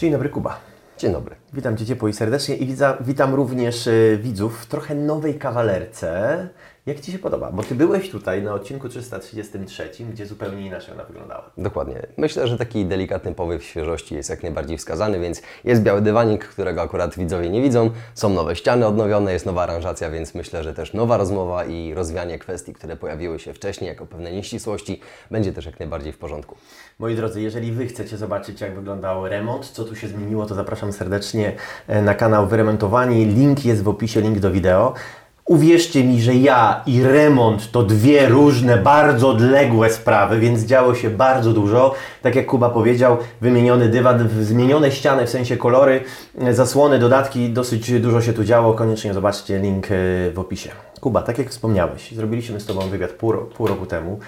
Dzień dobry, Kuba. Dzień dobry. Witam Cię ciepło i serdecznie i widza, witam również y, widzów w trochę nowej kawalerce. Jak Ci się podoba? Bo Ty byłeś tutaj na odcinku 333, gdzie zupełnie inaczej ona wyglądała. Dokładnie. Myślę, że taki delikatny powiew świeżości jest jak najbardziej wskazany, więc jest biały dywanik, którego akurat widzowie nie widzą. Są nowe ściany odnowione, jest nowa aranżacja, więc myślę, że też nowa rozmowa i rozwianie kwestii, które pojawiły się wcześniej jako pewne nieścisłości, będzie też jak najbardziej w porządku. Moi drodzy, jeżeli Wy chcecie zobaczyć, jak wyglądał remont, co tu się zmieniło, to zapraszam serdecznie e, na kanał Wyremontowani. Link jest w opisie, link do wideo. Uwierzcie mi, że ja i remont to dwie różne, bardzo odległe sprawy, więc działo się bardzo dużo. Tak jak Kuba powiedział, wymieniony dywan, zmienione ściany, w sensie kolory, e, zasłony, dodatki, dosyć dużo się tu działo. Koniecznie zobaczcie link e, w opisie. Kuba, tak jak wspomniałeś, zrobiliśmy z Tobą wywiad pół, pół roku temu.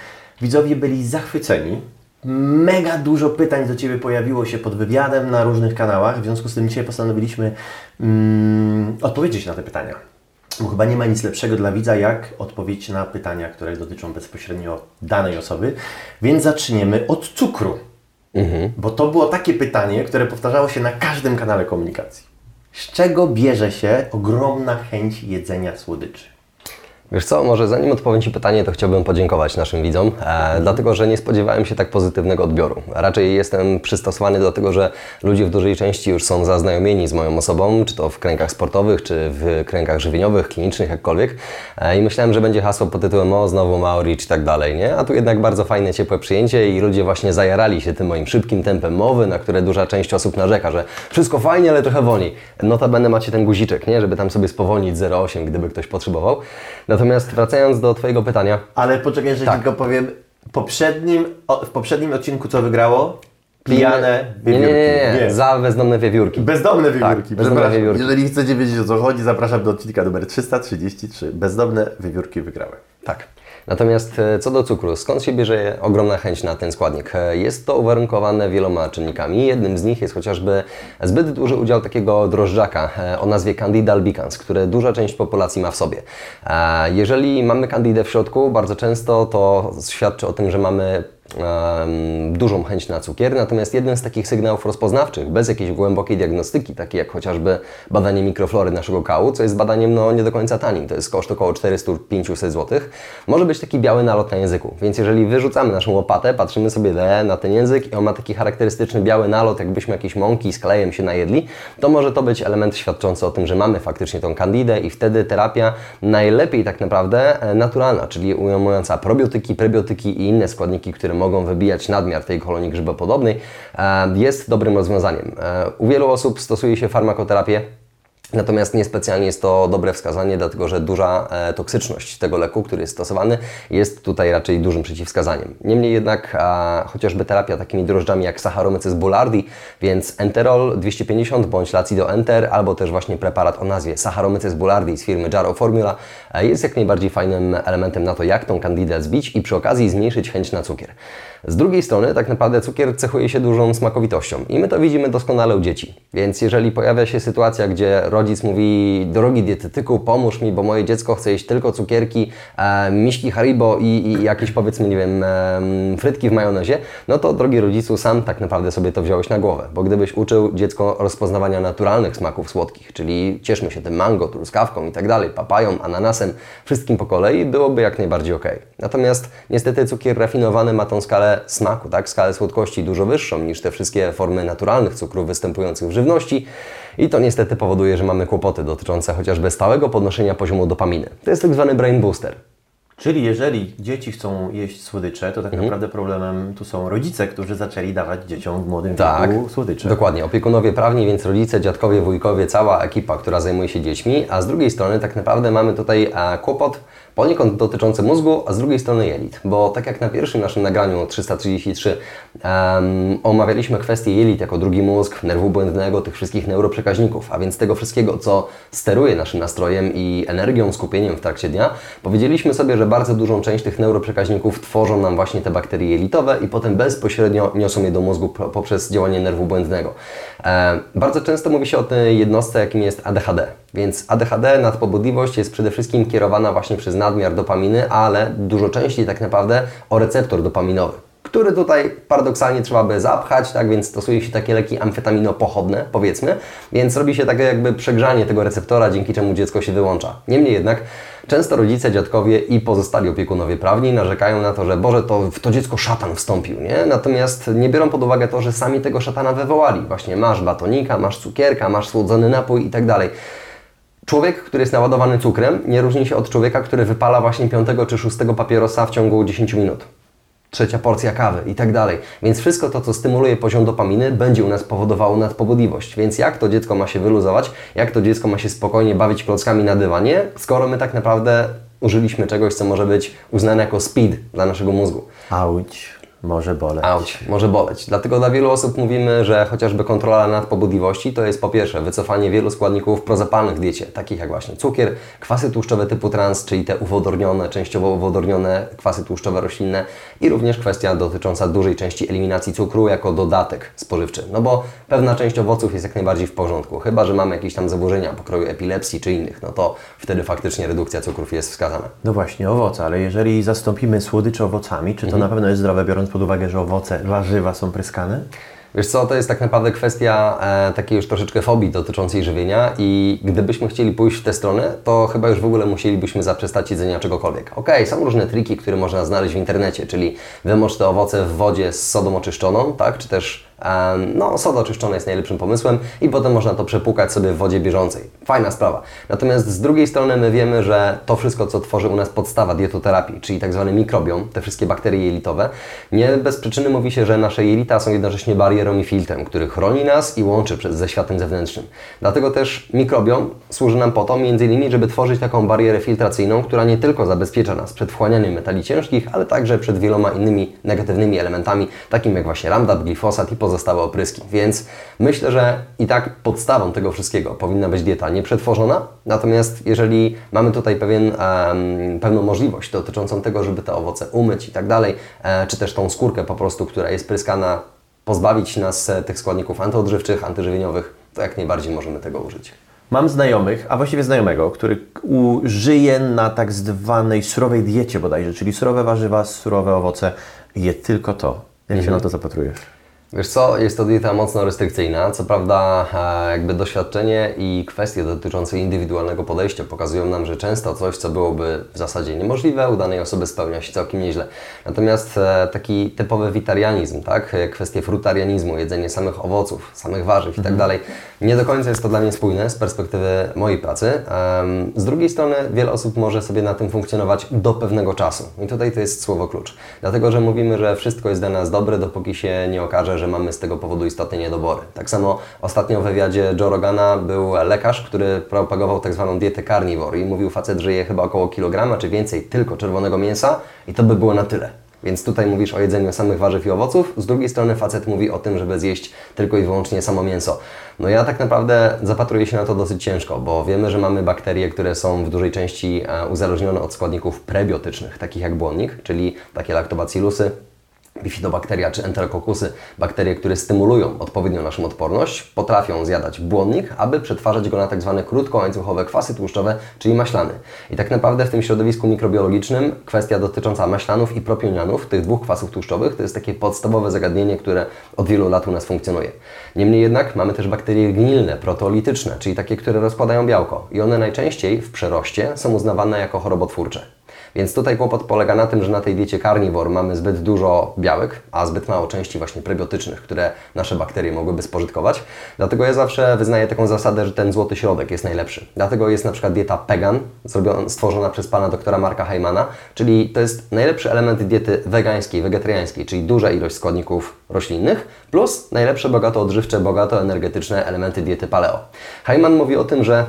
Widzowie byli zachwyceni. Mega dużo pytań do Ciebie pojawiło się pod wywiadem na różnych kanałach, w związku z tym dzisiaj postanowiliśmy mm, odpowiedzieć na te pytania. Bo chyba nie ma nic lepszego dla widza, jak odpowiedź na pytania, które dotyczą bezpośrednio danej osoby. Więc zaczniemy od cukru. Bo to było takie pytanie, które powtarzało się na każdym kanale komunikacji. Z czego bierze się ogromna chęć jedzenia słodyczy? Wiesz co, może zanim odpowiem Ci pytanie, to chciałbym podziękować naszym widzom, e, dlatego że nie spodziewałem się tak pozytywnego odbioru. Raczej jestem przystosowany do tego, że ludzie w dużej części już są zaznajomieni z moją osobą, czy to w kręgach sportowych, czy w kręgach żywieniowych, klinicznych, jakkolwiek. E, I myślałem, że będzie hasło pod tytułem o, znowu Maori, czy tak dalej, nie? A tu jednak bardzo fajne, ciepłe przyjęcie i ludzie właśnie zajarali się tym moim szybkim tempem mowy, na które duża część osób narzeka, że wszystko fajnie, ale trochę wolniej. Notabene macie ten guziczek, nie? Żeby tam sobie spowolnić 0,8, gdyby ktoś potrzebował. Natomiast wracając do Twojego pytania, Ale poczekaj, że Tak. tylko powiem. Poprzednim, o, w poprzednim odcinku co wygrało? Pijane nie, wiewiórki. nie, nie, nie, za bezdomne wiewiórki. Bezdomne wiewiórki. Tak, bezdomne wiewiórki. Jeżeli chcecie wiedzieć o co chodzi, zapraszam do odcinka numer 333. Bezdomne wiewiórki wygrały. Tak. Natomiast e, co do cukru, skąd się bierze ogromna chęć na ten składnik? E, Jest to uwarunkowane wieloma czynnikami. Jednym z nich jest chociażby zbyt duży udział takiego drożdżaka e, o nazwie Candida albicans, które duża część populacji ma w sobie. Jeżeli mamy candidę w środku, bardzo często to świadczy o tym, że mamy dużą chęć na cukier, natomiast jeden z takich sygnałów rozpoznawczych, bez jakiejś głębokiej diagnostyki, takie jak chociażby badanie mikroflory naszego kału, co jest badaniem no, nie do końca tanim, to jest koszt około 400-500 zł, może być taki biały nalot na języku. Więc jeżeli wyrzucamy naszą łopatę, patrzymy sobie na ten język i on ma taki charakterystyczny biały nalot, jakbyśmy jakieś mąki z klejem się najedli, to może to być element świadczący o tym, że mamy faktycznie tą kandidę i wtedy terapia najlepiej tak naprawdę e, naturalna, czyli ujmująca probiotyki, prebiotyki i inne składniki, które mogą wybijać nadmiar tej kolonii grzybopodobnej, e, jest dobrym rozwiązaniem. E, U wielu osób stosuje się farmakoterapię, Natomiast niespecjalnie jest to dobre wskazanie, dlatego że duża e, toksyczność tego leku, który jest stosowany, jest tutaj raczej dużym przeciwwskazaniem. Niemniej jednak a, chociażby terapia takimi drożdżami jak Saccharomyces boulardii, więc Enterol 250 bądź Lacido Enter, albo też właśnie preparat o nazwie Saccharomyces boulardii z firmy Jaro Formula e, jest jak najbardziej fajnym elementem na to, jak tą kandydę zbić i przy okazji zmniejszyć chęć na cukier. Z drugiej strony, tak naprawdę cukier cechuje się dużą smakowitością i my to widzimy doskonale u dzieci. Więc jeżeli pojawia się sytuacja, gdzie rodzic mówi, drogi dietetyku, pomóż mi, bo moje dziecko chce jeść tylko cukierki, e, miśki Haribo i, i jakieś powiedzmy, nie wiem, e, frytki w majonezie, no to drogi rodzicu, sam tak naprawdę sobie to wziąłeś na głowę. Bo gdybyś uczył dziecko rozpoznawania naturalnych smaków słodkich, czyli cieszmy się tym mango, truskawką i tak dalej, papają, ananasem, wszystkim po kolei, byłoby jak najbardziej ok. Natomiast niestety cukier rafinowany ma tą skalę smaku, tak, skalę słodkości dużo wyższą niż te wszystkie formy naturalnych cukrów występujących w żywności i to niestety powoduje, że mamy kłopoty dotyczące chociażby stałego podnoszenia poziomu dopaminy. To jest tak zwany brain booster. Czyli jeżeli dzieci chcą jeść słodycze, to Mhm. tak naprawdę problemem tu są rodzice, którzy zaczęli dawać dzieciom w młodym Tak, wieku słodycze. dokładnie. Opiekunowie prawni, więc rodzice, dziadkowie, wujkowie, cała ekipa, która zajmuje się dziećmi, a z drugiej strony tak naprawdę mamy tutaj e, kłopot poniekąd dotyczący mózgu, a z drugiej strony jelit. Bo tak jak na pierwszym naszym nagraniu 333 em, omawialiśmy kwestię jelit jako drugi mózg, nerwu błędnego, tych wszystkich neuroprzekaźników, a więc tego wszystkiego, co steruje naszym nastrojem i energią, skupieniem w trakcie dnia, powiedzieliśmy sobie, że bardzo dużą część tych neuroprzekaźników tworzą nam właśnie te bakterie jelitowe i potem bezpośrednio niosą je do mózgu po- poprzez działanie nerwu błędnego. E, bardzo często mówi się o tej jednostce, jakim jest ADHD. Więc ADHD, nadpobudliwość jest przede wszystkim kierowana właśnie przez nadmiar dopaminy, ale dużo częściej tak naprawdę o receptor dopaminowy który tutaj paradoksalnie trzeba by zapchać, tak więc stosuje się takie leki amfetaminopochodne, powiedzmy, więc robi się takie jakby przegrzanie tego receptora, dzięki czemu dziecko się wyłącza. Niemniej jednak Często rodzice, dziadkowie i pozostali opiekunowie prawni narzekają na to, że Boże, to w to dziecko szatan wstąpił, nie? Natomiast nie biorą pod uwagę to, że sami tego szatana wywołali. Właśnie masz batonika, masz cukierka, masz słodzony napój i tak dalej. Człowiek, który jest naładowany cukrem, nie różni się od człowieka, który wypala właśnie piątego czy szóstego papierosa w ciągu 10 minut trzecia porcja kawy i tak dalej. Więc wszystko to, co stymuluje poziom dopaminy, będzie u nas powodowało nadpobudliwość. Więc jak to dziecko ma się wyluzować, jak to dziecko ma się spokojnie bawić klockami na dywanie, skoro my tak naprawdę użyliśmy czegoś, co może być uznane jako speed dla naszego mózgu. Auć. Może boleć. Auć, może boleć. Dlatego dla wielu osób mówimy, że chociażby kontrola nadpobudliwości to jest po pierwsze wycofanie wielu składników prozapalnych w diecie, takich jak właśnie cukier, kwasy tłuszczowe typu trans, czyli te uwodornione, częściowo uwodornione kwasy tłuszczowe roślinne i również kwestia dotycząca dużej części eliminacji cukru jako dodatek spożywczy. No bo pewna część owoców jest jak najbardziej w porządku, chyba że mamy jakieś tam zaburzenia pokroju epilepsji czy innych, no to wtedy faktycznie redukcja cukrów jest wskazana. No właśnie, owoce, ale jeżeli zastąpimy słodycze owocami, czy to mhm. na pewno jest zdrowe, biorąc pod uwagę, że owoce, warzywa są pryskane? Wiesz co, to jest tak naprawdę kwestia e, takiej już troszeczkę fobii dotyczącej żywienia i gdybyśmy chcieli pójść w tę stronę, to chyba już w ogóle musielibyśmy zaprzestać jedzenia czegokolwiek. Ok, są różne triki, które można znaleźć w internecie, czyli wymocz te owoce w wodzie z sodą oczyszczoną, tak, czy też no, soda oczyszczona jest najlepszym pomysłem i potem można to przepłukać sobie w wodzie bieżącej. Fajna sprawa. Natomiast z drugiej strony my wiemy, że to wszystko, co tworzy u nas podstawa dietoterapii, czyli tak zwany mikrobiom, te wszystkie bakterie jelitowe, nie bez przyczyny mówi się, że nasze jelita są jednocześnie barierą i filtrem, który chroni nas i łączy ze światem zewnętrznym. Dlatego też mikrobiom służy nam po to, między innymi, żeby tworzyć taką barierę filtracyjną, która nie tylko zabezpiecza nas przed wchłanianiem metali ciężkich, ale także przed wieloma innymi negatywnymi elementami, takimi jak właśnie lambda, glifosat i pozostałe pozostałe opryski. Więc myślę, że i tak podstawą tego wszystkiego powinna być dieta nieprzetworzona. Natomiast jeżeli mamy tutaj pewien, um, pewną możliwość dotyczącą tego, żeby te owoce umyć i tak dalej, e, czy też tą skórkę po prostu, która jest pryskana, pozbawić nas e, tych składników antyodżywczych, antyżywieniowych, to jak najbardziej możemy tego użyć. Mam znajomych, a właściwie znajomego, który żyje na tak zwanej surowej diecie bodajże, czyli surowe warzywa, surowe owoce, je tylko to. Jak mhm. się na to zapatrujesz? Wiesz co, jest to dieta mocno restrykcyjna. Co prawda, e, jakby doświadczenie i kwestie dotyczące indywidualnego podejścia pokazują nam, że często coś, co byłoby w zasadzie niemożliwe, u danej osoby spełnia się całkiem nieźle. Natomiast e, taki typowy witarianizm, tak? kwestie frutarianizmu, jedzenie samych owoców, samych warzyw i tak mhm. dalej, nie do końca jest to dla mnie spójne z perspektywy mojej pracy. Z drugiej strony, wiele osób może sobie na tym funkcjonować do pewnego czasu. I tutaj to jest słowo klucz. Dlatego, że mówimy, że wszystko jest dla nas dobre, dopóki się nie okaże, że mamy z tego powodu istotne niedobory. Tak samo ostatnio w wywiadzie Joe Rogana był lekarz, który propagował tak zwaną dietę carnivore i mówił facet, że je chyba około kilograma czy więcej tylko czerwonego mięsa i to by było na tyle. Więc tutaj mówisz o jedzeniu samych warzyw i owoców, z drugiej strony facet mówi o tym, żeby zjeść tylko i wyłącznie samo mięso. No ja tak naprawdę zapatruję się na to dosyć ciężko, bo wiemy, że mamy bakterie, które są w dużej części e, uzależnione od składników prebiotycznych, takich jak błonnik, czyli takie laktobacillusy, bifidobakteria czy enterokokusy, bakterie, które stymulują odpowiednio naszą odporność, potrafią zjadać błonnik, aby przetwarzać go na tak zwane krótkołańcuchowe kwasy tłuszczowe, czyli maślany. I tak naprawdę w tym środowisku mikrobiologicznym kwestia dotycząca maślanów i propionianów, tych dwóch kwasów tłuszczowych, to jest takie podstawowe zagadnienie, które od wielu lat u nas funkcjonuje. Niemniej jednak mamy też bakterie gnilne, proteolityczne, czyli takie, które rozkładają białko i one najczęściej w przeroście są uznawane jako chorobotwórcze. Więc tutaj kłopot polega na tym, że na tej diecie carnivore mamy zbyt dużo białek, a zbyt mało części właśnie prebiotycznych, które nasze bakterie mogłyby spożytkować. Dlatego ja zawsze wyznaję taką zasadę, że ten złoty środek jest najlepszy. Dlatego jest na przykład dieta pegan, stworzona przez pana doktora Marka Heimana, czyli to jest najlepszy element diety wegańskiej, wegetariańskiej, czyli duża ilość składników roślinnych, plus najlepsze bogato odżywcze, bogato energetyczne elementy diety paleo. Heiman mówi o tym, że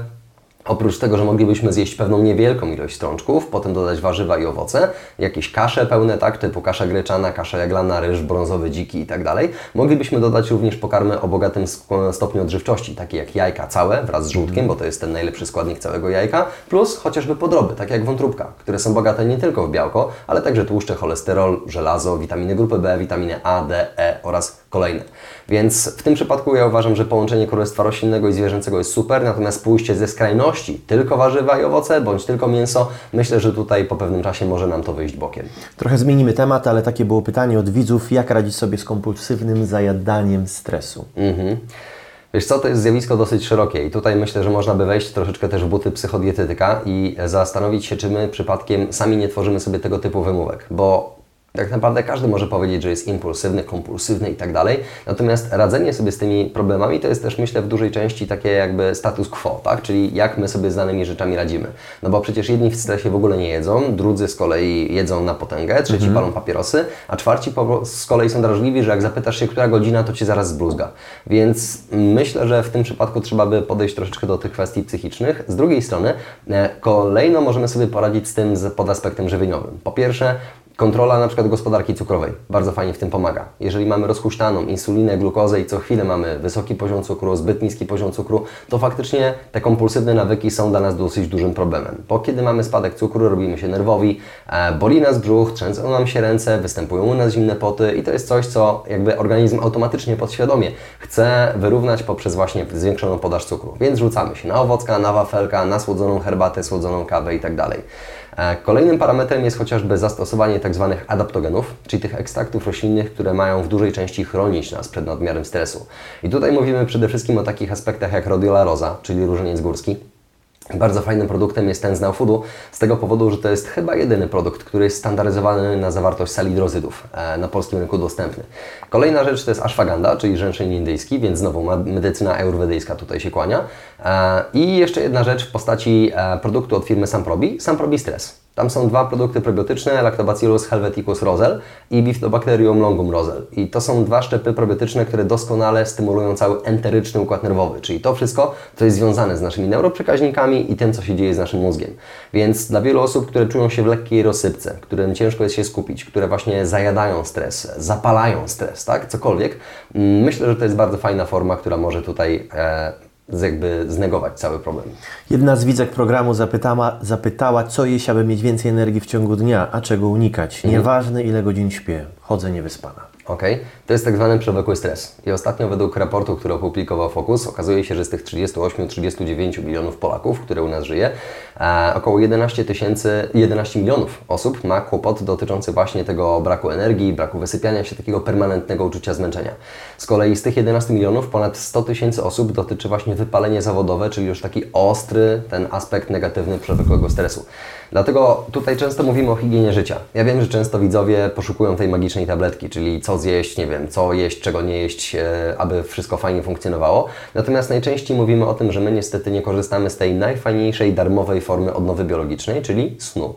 Oprócz tego, że moglibyśmy zjeść pewną niewielką ilość strączków, potem dodać warzywa i owoce, jakieś kasze pełne, tak, typu kasza greczana, kasza jaglana, ryż, brązowy, dziki i tak dalej, moglibyśmy dodać również pokarmy o bogatym stopniu odżywczości, takie jak jajka całe wraz z żółtkiem, bo to jest ten najlepszy składnik całego jajka, plus chociażby podroby, takie jak wątróbka, które są bogate nie tylko w białko, ale także tłuszcze, cholesterol, żelazo, witaminy grupy B, witaminy A, D, E oraz kolejne. Więc w tym przypadku ja uważam, że połączenie królestwa roślinnego i zwierzęcego jest super, natomiast pójście ze skrajności, tylko warzywa i owoce, bądź tylko mięso, myślę, że tutaj po pewnym czasie może nam to wyjść bokiem. Trochę zmienimy temat, ale takie było pytanie od widzów, jak radzić sobie z kompulsywnym zajadaniem stresu? Mhm. Wiesz co, to jest zjawisko dosyć szerokie i tutaj myślę, że można by wejść troszeczkę też w buty psychodietetyka i zastanowić się, czy my przypadkiem sami nie tworzymy sobie tego typu wymówek, bo tak naprawdę każdy może powiedzieć, że jest impulsywny, kompulsywny i tak dalej. Natomiast radzenie sobie z tymi problemami to jest też, myślę, w dużej części takie jakby status quo, tak? Czyli jak my sobie z danymi rzeczami radzimy. No bo przecież jedni w stresie w ogóle nie jedzą, drudzy z kolei jedzą na potęgę, trzeci mhm. palą papierosy, a czwarci z kolei są drażliwi, że jak zapytasz się, która godzina, to Cię zaraz zbluzga. Więc myślę, że w tym przypadku trzeba by podejść troszeczkę do tych kwestii psychicznych. Z drugiej strony, e, kolejno możemy sobie poradzić z tym pod aspektem żywieniowym. Po pierwsze, Kontrola na przykład gospodarki cukrowej bardzo fajnie w tym pomaga. Jeżeli mamy rozhuśtaną insulinę, glukozę i co chwilę mamy wysoki poziom cukru, zbyt niski poziom cukru, to faktycznie te kompulsywne nawyki są dla nas dosyć dużym problemem. Bo kiedy mamy spadek cukru, robimy się nerwowi, e, boli nas brzuch, trzęsą nam się ręce, występują u nas zimne poty i to jest coś, co jakby organizm automatycznie, podświadomie chce wyrównać poprzez właśnie zwiększoną podaż cukru. Więc rzucamy się na owocka, na wafelka, na słodzoną herbatę, słodzoną kawę i tak dalej. Kolejnym parametrem jest chociażby zastosowanie tzw. Tak adaptogenów, czyli tych ekstraktów roślinnych, które mają w dużej części chronić nas przed nadmiarem stresu. I tutaj mówimy przede wszystkim o takich aspektach jak Rhodiola rosa, czyli różeniec górski, bardzo fajnym produktem jest ten z Nowfoodu z tego powodu, że to jest chyba jedyny produkt, który jest standaryzowany na zawartość salidrozydów e, na polskim rynku dostępny. Kolejna rzecz to jest ashwagandha, czyli rzęszeń indyjski, więc znowu medycyna ayurvedyjska tutaj się kłania. E, I jeszcze jedna rzecz w postaci e, produktu od firmy Samprobi, Samprobi Stress. Tam są dwa produkty probiotyczne, Lactobacillus helveticus rosel i Bifidobacterium longum rosel. I to są dwa szczepy probiotyczne, które doskonale stymulują cały enteryczny układ nerwowy, czyli to wszystko, co jest związane z naszymi neuroprzekaźnikami i tym, co się dzieje z naszym mózgiem. Więc dla wielu osób, które czują się w lekkiej rozsypce, którym ciężko jest się skupić, które właśnie zajadają stres, zapalają stres, tak, cokolwiek, mm, myślę, że to jest bardzo fajna forma, która może tutaj e, jakby znegować cały problem. Jedna z widzek programu zapytała, zapytała, co jeść, aby mieć więcej energii w ciągu dnia, a czego unikać. Mhm. Nieważne ile godzin śpię, chodzę niewyspana. Ok, to jest tak zwany przewlekły stres. I ostatnio według raportu, który opublikował Focus, okazuje się, że z tych 38-39 milionów Polaków, które u nas żyje, e, około 11 tysięcy, 11 milionów osób ma kłopot dotyczący właśnie tego braku energii, braku wysypiania się, takiego permanentnego uczucia zmęczenia. Z kolei z tych 11 milionów ponad 100 tysięcy osób dotyczy właśnie wypalenie zawodowe, czyli już taki ostry ten aspekt negatywny przewlekłego stresu. Dlatego tutaj często mówimy o higienie życia. Ja wiem, że często widzowie poszukują tej magicznej tabletki, czyli co zjeść, nie wiem, co jeść, czego nie jeść, e, aby wszystko fajnie funkcjonowało. Natomiast najczęściej mówimy o tym, że my niestety nie korzystamy z tej najfajniejszej darmowej formy odnowy biologicznej, czyli snu.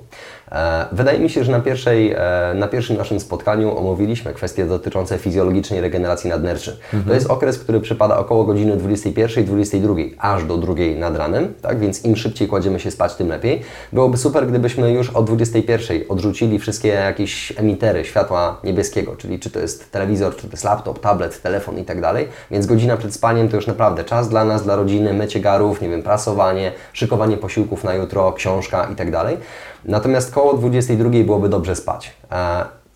E, wydaje mi się, że na, pierwszej, e, na pierwszym naszym spotkaniu omówiliśmy kwestie dotyczące fizjologicznej regeneracji nadnerczy. Mhm. To jest okres, który przypada około godziny 21-22, aż do 2 nad ranem, tak? więc im szybciej kładziemy się spać, tym lepiej. Byłoby super, gdybyśmy już o 21 odrzucili wszystkie jakieś emitery światła niebieskiego, czyli czy to jest telewizor, czy to jest laptop, tablet, telefon i tak dalej. Więc godzina przed spaniem to już naprawdę czas dla nas, dla rodziny, mycie garów, nie wiem, prasowanie, szykowanie posiłków na jutro, książka i tak dalej. Natomiast koło 22 byłoby dobrze spać.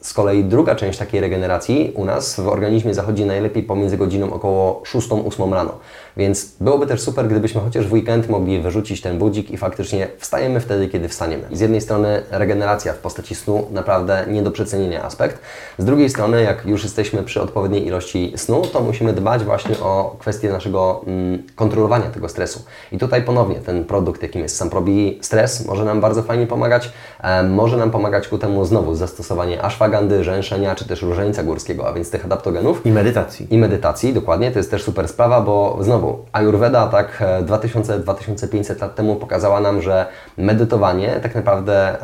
Z kolei druga część takiej regeneracji u nas w organizmie zachodzi najlepiej pomiędzy godziną około 6-8 rano. Więc byłoby też super, gdybyśmy chociaż w weekend mogli wyrzucić ten budzik i faktycznie wstajemy wtedy, kiedy wstaniemy. Z jednej strony regeneracja w postaci snu naprawdę nie do przecenienia aspekt. Z drugiej strony, jak już jesteśmy przy odpowiedniej ilości snu, to musimy dbać właśnie o kwestię naszego mm, kontrolowania tego stresu. I tutaj ponownie ten produkt, jakim jest Samprobi Stres, może nam bardzo fajnie pomagać. E, może nam pomagać ku temu znowu zastosowanie ashwagandy, rzęszenia, czy też różańca górskiego, a więc tych adaptogenów. I medytacji. I medytacji, dokładnie. To jest też super sprawa, bo znowu Ayurveda tak 2000-2500 e, lat temu pokazała nam, że medytowanie, tak naprawdę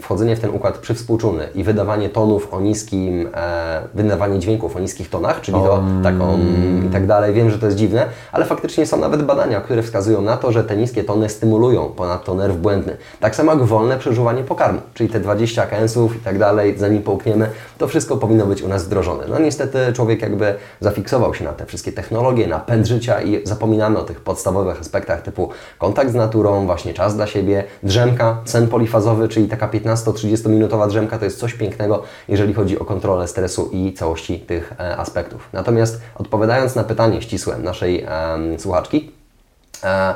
wchodzenie w ten układ przywspółczulny i wydawanie tonów o niskim, e, wydawanie dźwięków o niskich tonach, czyli to tak om i tak dalej. Wiem, że to jest dziwne, ale faktycznie są nawet badania, które wskazują na to, że te niskie tony stymulują ponadto nerw błędny. Tak samo jak wolne przeżuwanie pokarmu, czyli te 20 kęsów i tak dalej, zanim połkniemy, to wszystko powinno być u nas wdrożone. No niestety człowiek jakby zafiksował się na te wszystkie technologie, na pęd życia i zapominamy o tych podstawowych aspektach typu kontakt z naturą, właśnie czas dla siebie, drzemka, sen polifazowy, czyli taka 15-30 minutowa drzemka to jest coś pięknego, jeżeli chodzi o kontrolę stresu i całości tych e, aspektów. Natomiast odpowiadając na pytanie ścisłe naszej e, słuchaczki, e,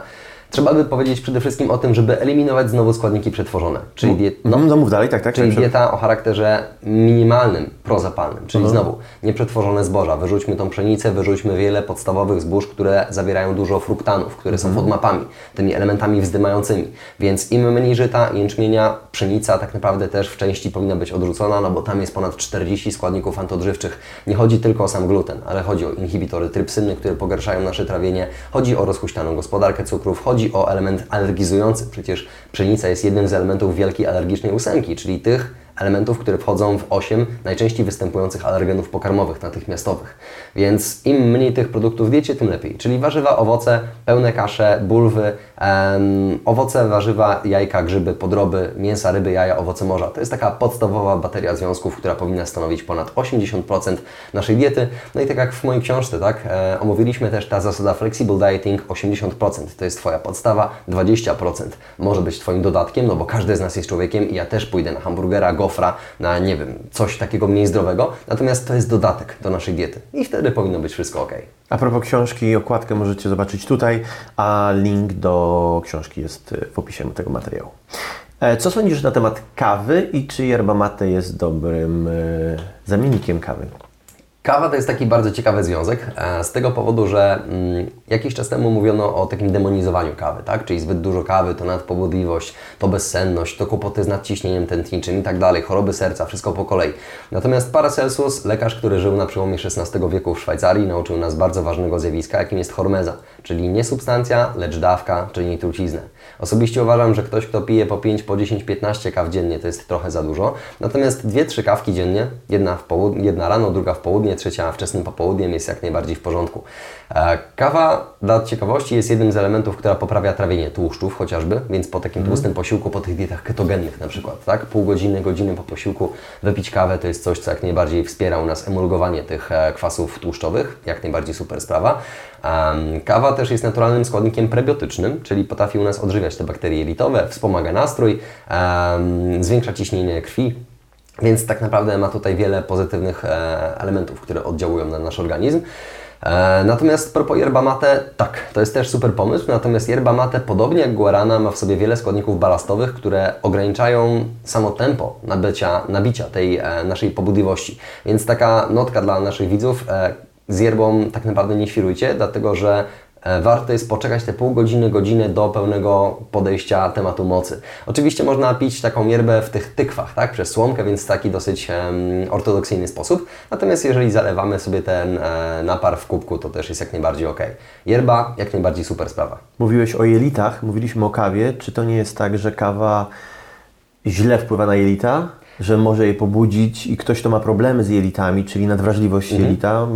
Trzeba by powiedzieć przede wszystkim o tym, żeby eliminować znowu składniki przetworzone. Czyli diet, no, no mów dalej, tak, tak. Czyli tak, dieta o charakterze minimalnym, prozapalnym. Czyli mhm. znowu nieprzetworzone zboża. Wyrzućmy tą pszenicę, wyrzućmy wiele podstawowych zbóż, które zawierają dużo fruktanów, które są mhm. FODMAPami, tymi elementami wzdymającymi. Więc im mniej żyta, jęczmienia, pszenica tak naprawdę też w części powinna być odrzucona, no bo tam jest ponad 40 składników antodrzywczych. Nie chodzi tylko o sam gluten, ale chodzi o inhibitory trypsyny, które pogarszają nasze trawienie. Chodzi o rozhuśtaną gospodarkę cukrów, chodzi chodzi o element alergizujący. Przecież pszenica jest jednym z elementów wielkiej alergicznej ósemki, czyli tych elementów, które wchodzą w 8 najczęściej występujących alergenów pokarmowych natychmiastowych. Więc im mniej tych produktów w diecie, tym lepiej. Czyli warzywa, owoce, pełne kasze, bulwy, um, owoce, warzywa, jajka, grzyby, podroby, mięsa, ryby, jaja, owoce morza. To jest taka podstawowa bateria związków, która powinna stanowić ponad 80% naszej diety. No i tak jak w mojej książce, tak, e, omówiliśmy też ta zasada flexible dieting 80%. To jest Twoja podstawa, 20% może być Twoim dodatkiem, no bo każdy z nas jest człowiekiem i ja też pójdę na hamburgera, gofra, na nie wiem, coś takiego mniej zdrowego. Natomiast to jest dodatek do naszej diety i wtedy powinno być wszystko ok. A propos książki, okładkę możecie zobaczyć tutaj, a link do książki jest w opisie tego materiału. E, co sądzisz na temat kawy i czy yerba mate jest dobrym e, zamiennikiem kawy? Kawa to jest taki bardzo ciekawy związek, e, z tego powodu, że mm, jakiś czas temu mówiono o takim demonizowaniu kawy, tak? Czyli zbyt dużo kawy to nadpobudliwość, to bezsenność, to kłopoty z nadciśnieniem tętniczym i tak dalej, choroby serca, wszystko po kolei. Natomiast Paracelsus, lekarz, który żył na przełomie XVI wieku w Szwajcarii, nauczył nas bardzo ważnego zjawiska, jakim jest hormeza, czyli nie substancja, lecz dawka, czyli truciznę. Osobiście uważam, że ktoś, kto pije po 5, po 10, 15 kaw dziennie, to jest trochę za dużo. Natomiast dwie, trzy kawki dziennie, jedna, w jedna rano, druga w południe, trzecia wczesnym popołudniem jest jak najbardziej w porządku. E, kawa, dla ciekawości, jest jednym z elementów, która poprawia trawienie tłuszczów chociażby, więc po takim mhm. tłustym posiłku, po tych dietach ketogennych na przykład, tak? Pół godziny, godziny po posiłku wypić kawę to jest coś, co jak najbardziej wspiera u nas emulgowanie tych e, kwasów tłuszczowych, jak najbardziej super sprawa. Kawa też jest naturalnym składnikiem prebiotycznym, czyli potrafi u nas odżywiać te bakterie jelitowe, wspomaga nastrój, zwiększa ciśnienie krwi, więc tak naprawdę ma tutaj wiele pozytywnych e, elementów, które oddziałują na nasz organizm. E, natomiast propos yerba mate, tak, to jest też super pomysł, natomiast yerba mate, podobnie jak guarana, ma w sobie wiele składników balastowych, które ograniczają samo tempo nabycia, nabicia tej e, naszej pobudliwości. Więc taka notka dla naszych widzów, z yerbą tak naprawdę nie świrujcie, dlatego że E, warto jest poczekać te pół godziny, godzinę do pełnego podejścia tematu mocy. Oczywiście można pić taką yerbę w tych tykwach, tak, przez słomkę, więc taki dosyć um, ortodoksyjny sposób. Natomiast jeżeli zalewamy sobie ten e, napar w kubku, to też jest jak najbardziej ok. Yerba jak najbardziej super sprawa. Mówiłeś o jelitach, mówiliśmy o kawie. Czy to nie jest tak, że kawa źle wpływa na jelita? Że może je pobudzić i ktoś, kto ma problemy z jelitami, czyli nadwrażliwość mhm. jelita,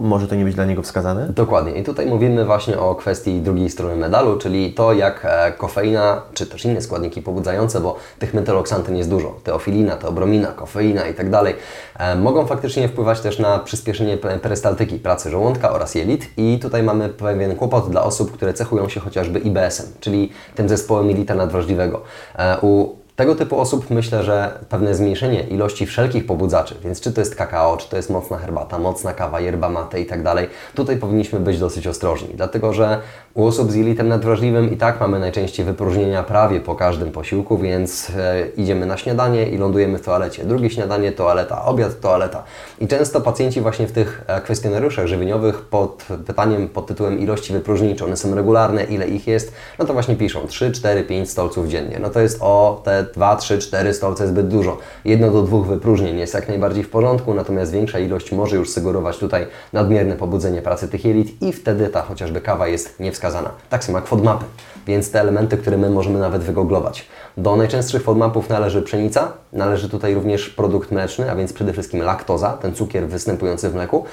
może to nie być dla niego wskazane? Dokładnie. I tutaj mówimy właśnie o kwestii drugiej strony medalu, czyli to, jak e, kofeina, czy też inne składniki pobudzające, bo tych metyloksantyn jest dużo, teofilina, teobromina, kofeina i tak dalej, e, mogą faktycznie wpływać też na przyspieszenie perystaltyki pracy żołądka oraz jelit i tutaj mamy pewien kłopot dla osób, które cechują się chociażby IBS-em, czyli tym zespołem jelita nadwrażliwego. E, u tego typu osób myślę, że pewne zmniejszenie ilości wszelkich pobudzaczy, więc czy to jest kakao, czy to jest mocna herbata, mocna kawa, yerba mate i tak dalej, tutaj powinniśmy być dosyć ostrożni, dlatego że u osób z jelitem nadwrażliwym i tak mamy najczęściej wypróżnienia prawie po każdym posiłku, więc e, idziemy na śniadanie i lądujemy w toalecie. Drugie śniadanie, toaleta, obiad, toaleta. I często pacjenci właśnie w tych e, kwestionariuszach żywieniowych pod pytaniem pod tytułem ilości wypróżnień, czy one są regularne, ile ich jest, no to właśnie piszą 3, 4, 5 stolców dziennie. No to jest o te 2, 3, 4 stolce zbyt dużo. Jedno do dwóch wypróżnień jest jak najbardziej w porządku, natomiast większa ilość może już sugerować tutaj nadmierne pobudzenie pracy tych jelit i wtedy ta chociażby kawa jest niewskazana. Tak samo jak FODMAPy, więc te elementy, które my możemy nawet wygooglować. Do najczęstszych FODMAPów należy pszenica, należy tutaj również produkt mleczny, a więc przede wszystkim laktoza, ten cukier występujący w mleku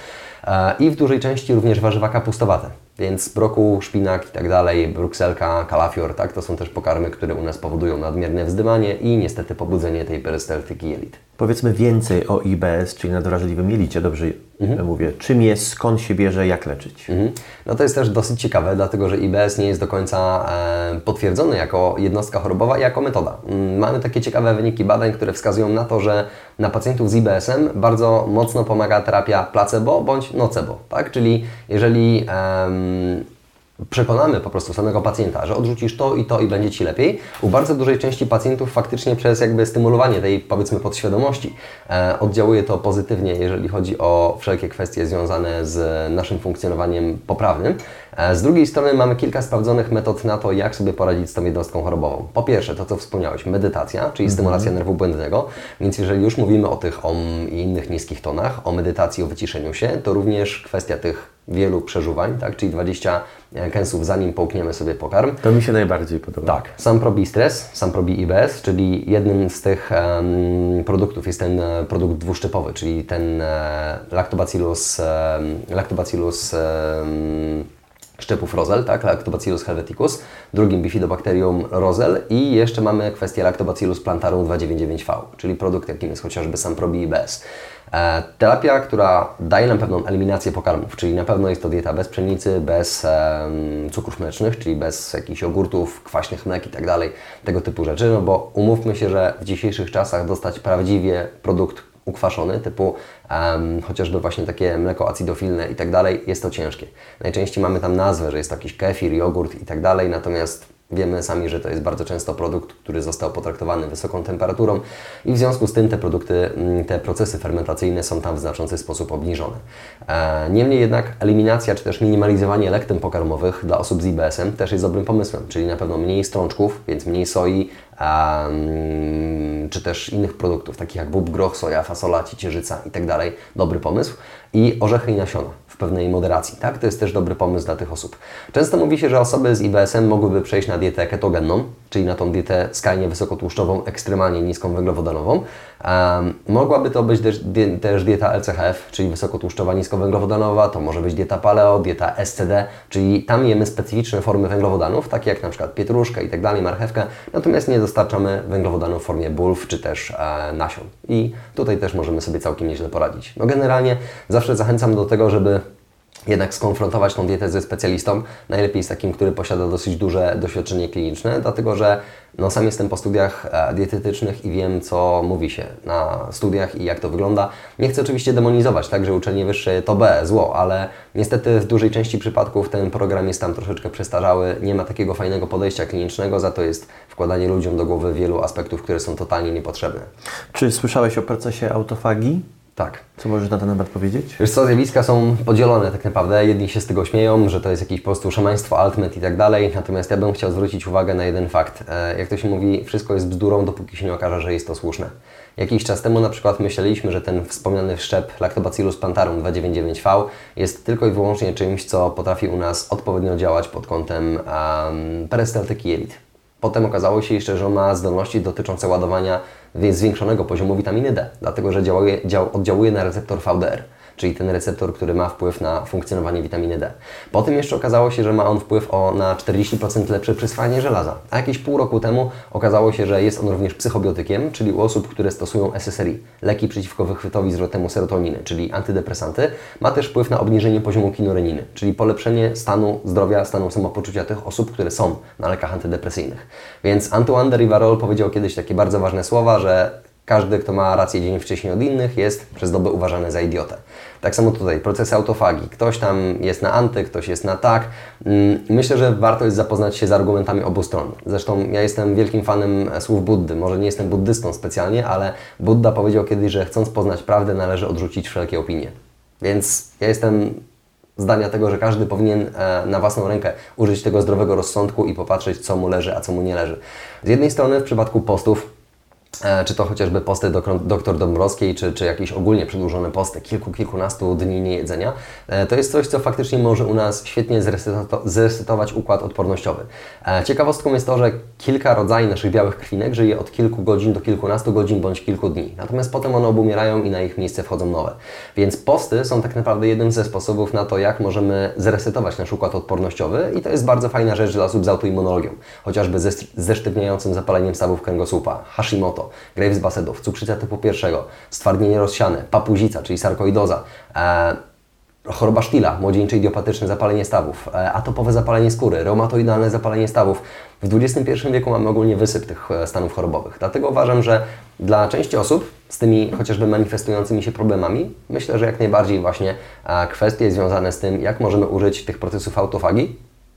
e, i w dużej części również warzywa kapustowate. Więc brokuł, szpinak i tak dalej, brukselka, kalafior, tak, to są też pokarmy, które u nas powodują nadmierne wzdymanie i niestety pobudzenie tej perystaltyki jelit. Powiedzmy więcej o IBS, czyli nadwrażliwym jelicie, dobrze mówię. Czym jest, skąd się bierze, jak leczyć? Mhm. No to jest też dosyć ciekawe, dlatego że IBS nie jest do końca e, potwierdzony jako jednostka chorobowa i jako metoda. Mm, Mamy takie ciekawe wyniki badań, które wskazują na to, że na pacjentów z IBS-em bardzo mocno pomaga terapia placebo bądź nocebo, tak? Czyli jeżeli em, przekonamy po prostu samego pacjenta, że odrzucisz to i to i będzie Ci lepiej, u bardzo dużej części pacjentów faktycznie przez jakby stymulowanie tej powiedzmy podświadomości e, oddziałuje to pozytywnie, jeżeli chodzi o wszelkie kwestie związane z naszym funkcjonowaniem poprawnym. E, z drugiej strony mamy kilka sprawdzonych metod na to, jak sobie poradzić z tą jednostką chorobową. Po pierwsze, to co wspomniałeś, medytacja, czyli stymulacja nerwu błędnego, więc jeżeli już mówimy o tych OM i innych niskich tonach, o medytacji, o wyciszeniu się, to również kwestia tych wielu przeżuwań, tak? czyli 20 kęsów zanim połkniemy sobie pokarm. To mi się najbardziej podoba. Tak, sam probi stres, sam probi IBS, czyli jednym z tych em, produktów jest ten e, produkt dwuszczepowy, czyli ten e, Lactobacillus, Lactobacillus szczepów Rosel, tak, Lactobacillus helveticus, drugim Bifidobacterium Rosel i jeszcze mamy kwestię Lactobacillus plantarum 299V, czyli produkt, jakim jest chociażby sam probi IBS. E, terapia, która daje nam pewną eliminację pokarmów, czyli na pewno jest to dieta bez pszenicy, bez em, cukrów mlecznych, czyli bez jakichś jogurtów, kwaśnych mlek i tak dalej, tego typu rzeczy, no bo umówmy się, że w dzisiejszych czasach dostać prawdziwie produkt ukwaszony, typu em, chociażby właśnie takie mleko acidofilne i tak dalej, jest to ciężkie. Najczęściej mamy tam nazwę, że jest to jakiś kefir, jogurt i tak dalej, natomiast Wiemy sami, że to jest bardzo często produkt, który został potraktowany wysoką temperaturą i w związku z tym te produkty, mm, te procesy fermentacyjne są tam w znaczący sposób obniżone. E, Niemniej jednak eliminacja czy też minimalizowanie lektem pokarmowych dla osób z IBS-em też jest dobrym pomysłem, czyli na pewno mniej strączków, więc mniej soi, em, czy też innych produktów, takich jak bób, groch, soja, fasola, ciecierzyca i tak. Dobry pomysł. I orzechy i nasiona w pewnej moderacji, tak? To jest też dobry pomysł dla tych osób. Często mówi się, że osoby z IBS-em mogłyby przejść na dietę ketogenną, czyli na tą dietę skrajnie wysokotłuszczową, ekstremalnie niską węglowodanową. Um, mogłaby to być też, też dieta LCHF, czyli wysokotłuszczowa, niskowęglowodanowa, to może być dieta paleo, dieta SCD, czyli tam jemy specyficzne formy węglowodanów, takie jak na przykład pietruszkę i tak dalej, marchewkę, natomiast nie dostarczamy węglowodanów w formie bulw czy też e, nasion. I tutaj też możemy sobie całkiem nieźle poradzić. No generalnie zawsze zachęcam do tego, żeby jednak skonfrontować tą dietę ze specjalistą, najlepiej z takim, który posiada dosyć duże doświadczenie kliniczne, dlatego że no, sam jestem po studiach e, dietetycznych i wiem, co mówi się na studiach i jak to wygląda. Nie chcę oczywiście demonizować, tak, że uczelnie wyższe to B, zło, ale niestety w dużej części przypadków ten program jest tam troszeczkę przestarzały, nie ma takiego fajnego podejścia klinicznego, za to jest wkładanie ludziom do głowy wielu aspektów, które są totalnie niepotrzebne. Czy słyszałeś o procesie autofagii? Tak. Co możesz na ten temat powiedzieć? Wiesz co, zjawiska są podzielone tak naprawdę. Jedni się z tego śmieją, że to jest jakieś po prostu szamaństwo, altmet i tak dalej. Natomiast ja bym chciał zwrócić uwagę na jeden fakt. E, Jak to się mówi, wszystko jest bzdurą, dopóki się nie okaże, że jest to słuszne. Jakiś czas temu na przykład myśleliśmy, że ten wspomniany wszczep Lactobacillus plantarum 299V jest tylko i wyłącznie czymś, co potrafi u nas odpowiednio działać pod kątem um, perystaltyki jelit. Potem okazało się jeszcze, że ma zdolności dotyczące ładowania zwiększonego poziomu witaminy D, dlatego że działuje, dział, oddziałuje na receptor VDR, czyli ten receptor, który ma wpływ na funkcjonowanie witaminy D. Potem jeszcze okazało się, że ma on wpływ o, na 40% lepsze przyswajanie żelaza. A jakieś pół roku temu okazało się, że jest on również psychobiotykiem, czyli u osób, które stosują SSRI, leki przeciwko wychwytowi zwrotnemu serotoniny, czyli antydepresanty, ma też wpływ na obniżenie poziomu kinoreniny, czyli polepszenie stanu zdrowia, stanu samopoczucia tych osób, które są na lekach antydepresyjnych. Więc Antoine de Rivarol powiedział kiedyś takie bardzo ważne słowa, że każdy, kto ma rację dzień wcześniej od innych, jest przez dobę uważany za idiotę. Tak samo tutaj, procesy autofagii. Ktoś tam jest na anty, ktoś jest na tak. Mm, Myślę, że warto jest zapoznać się z argumentami obu stron. Zresztą ja jestem wielkim fanem słów Buddy. Może nie jestem buddystą specjalnie, ale Buddha powiedział kiedyś, że chcąc poznać prawdę, należy odrzucić wszelkie opinie. Więc ja jestem zdania tego, że każdy powinien e, na własną rękę użyć tego zdrowego rozsądku i popatrzeć, co mu leży, a co mu nie leży. Z jednej strony w przypadku postów czy to chociażby posty dok- doktor Dąbrowskiej, czy, czy jakieś ogólnie przedłużone posty, kilku, kilkunastu dni niejedzenia, e, to jest coś, co faktycznie może u nas świetnie zreseto- zresetować układ odpornościowy. E, Ciekawostką jest to, że kilka rodzajów naszych białych krwinek żyje od kilku godzin do kilkunastu godzin bądź kilku dni. Natomiast potem one obumierają i na ich miejsce wchodzą nowe. Więc posty są tak naprawdę jednym ze sposobów na to, jak możemy zresetować nasz układ odpornościowy i to jest bardzo fajna rzecz dla osób z autoimmunologią, chociażby ze, ze sztywniającym zapaleniem stawów kręgosłupa, Hashimoto, Graves basedów, cukrzyca typu pierwszego, stwardnienie rozsiane, papuzica, czyli sarkoidoza, e, choroba sztila, młodzieńcze idiopatyczne zapalenie stawów, e, atopowe zapalenie skóry, reumatoidalne zapalenie stawów. W XXI wieku mamy ogólnie wysyp tych e, stanów chorobowych. Dlatego uważam, że dla części osób z tymi chociażby manifestującymi się problemami, myślę, że jak najbardziej właśnie e, kwestie związane z tym, jak możemy użyć tych procesów autofagii,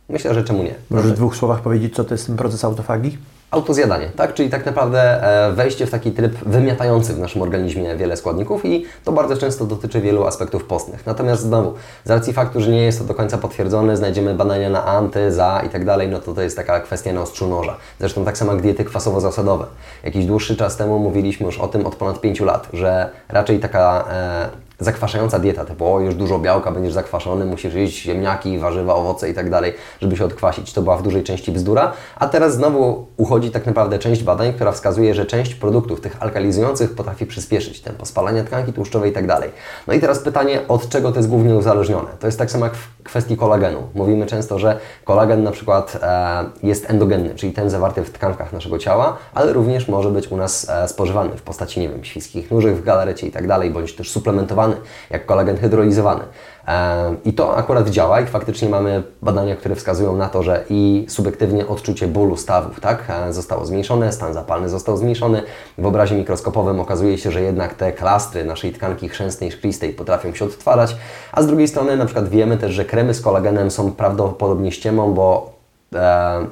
myślę, że czemu nie. Możesz w dwóch słowach powiedzieć, co to jest ten proces autofagii? Autozjadanie, tak? Czyli tak naprawdę e, wejście w taki tryb wymiatający w naszym organizmie wiele składników i to bardzo często dotyczy wielu aspektów postnych. Natomiast znowu, z racji faktu, że nie jest to do końca potwierdzone, znajdziemy badania na anty, za i tak dalej, no to to jest taka kwestia na ostrzu noża. Zresztą tak samo jak diety kwasowo-zasadowe. Jakiś dłuższy czas temu mówiliśmy już o tym od ponad 5 lat, że raczej taka e, zakwaszająca dieta, typu o, już dużo białka, będziesz zakwaszony, musisz jeść ziemniaki, warzywa, owoce i tak dalej, żeby się odkwasić. To była w dużej części bzdura, a teraz znowu uchodzi tak naprawdę część badań, która wskazuje, że część produktów tych alkalizujących potrafi przyspieszyć tempo spalania tkanki tłuszczowej i tak dalej. No i teraz pytanie, od czego to jest głównie uzależnione? To jest tak samo jak w kwestii kolagenu. Mówimy często, że kolagen na przykład e, jest endogenny, czyli ten zawarty w tkankach naszego ciała, ale również może być u nas e, spożywany w postaci, nie wiem, świńskich nóżek w galarecie i tak dalej, bądź też suplementowany jak kolagen hydrolizowany. I to akurat działa i faktycznie mamy badania, które wskazują na to, że i subiektywnie odczucie bólu stawów tak, e, zostało zmniejszone, stan zapalny został zmniejszony. W obrazie mikroskopowym okazuje się, że jednak te klastry naszej tkanki chrzęstnej, szklistej potrafią się odtwarzać, a z drugiej strony na przykład wiemy też, że kremy z kolagenem są prawdopodobnie ściemą, bo e,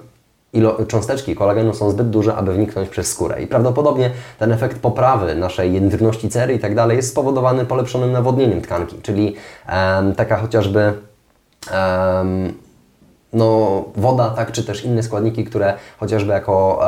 ilo, cząsteczki kolagenu są zbyt duże, aby wniknąć przez skórę. I prawdopodobnie ten efekt poprawy naszej jędrności cery i tak dalej jest spowodowany polepszonym nawodnieniem tkanki, czyli taka chociażby no, woda, tak, czy też inne składniki, które chociażby jako,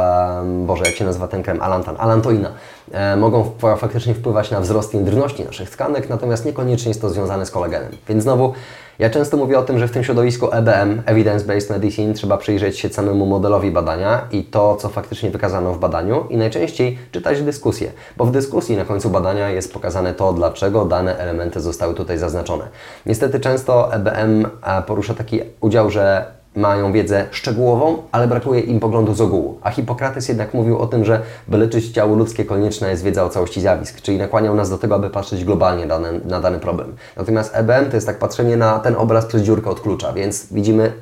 Boże, jak się nazywa ten krem, alantan, alantoina, e, mogą faktycznie wpływać na wzrost jędrności naszych tkanek, natomiast niekoniecznie jest to związane z kolagenem. Więc znowu ja często mówię o tym, że w tym środowisku EBM, Evidence-Based Medicine, trzeba przyjrzeć się samemu modelowi badania i to, co faktycznie wykazano w badaniu i najczęściej czytać dyskusję, bo w dyskusji na końcu badania jest pokazane to, dlaczego dane elementy zostały tutaj zaznaczone. Niestety często EBM e, porusza taki udział, że mają wiedzę szczegółową, ale brakuje im poglądu z ogółu. A Hipokrates jednak mówił o tym, że by leczyć ciało ludzkie konieczna jest wiedza o całości zjawisk, czyli nakłaniał nas do tego, aby patrzeć globalnie dane, na dany problem. Natomiast EBM to jest tak patrzenie na ten obraz przez dziurkę od klucza, więc widzimy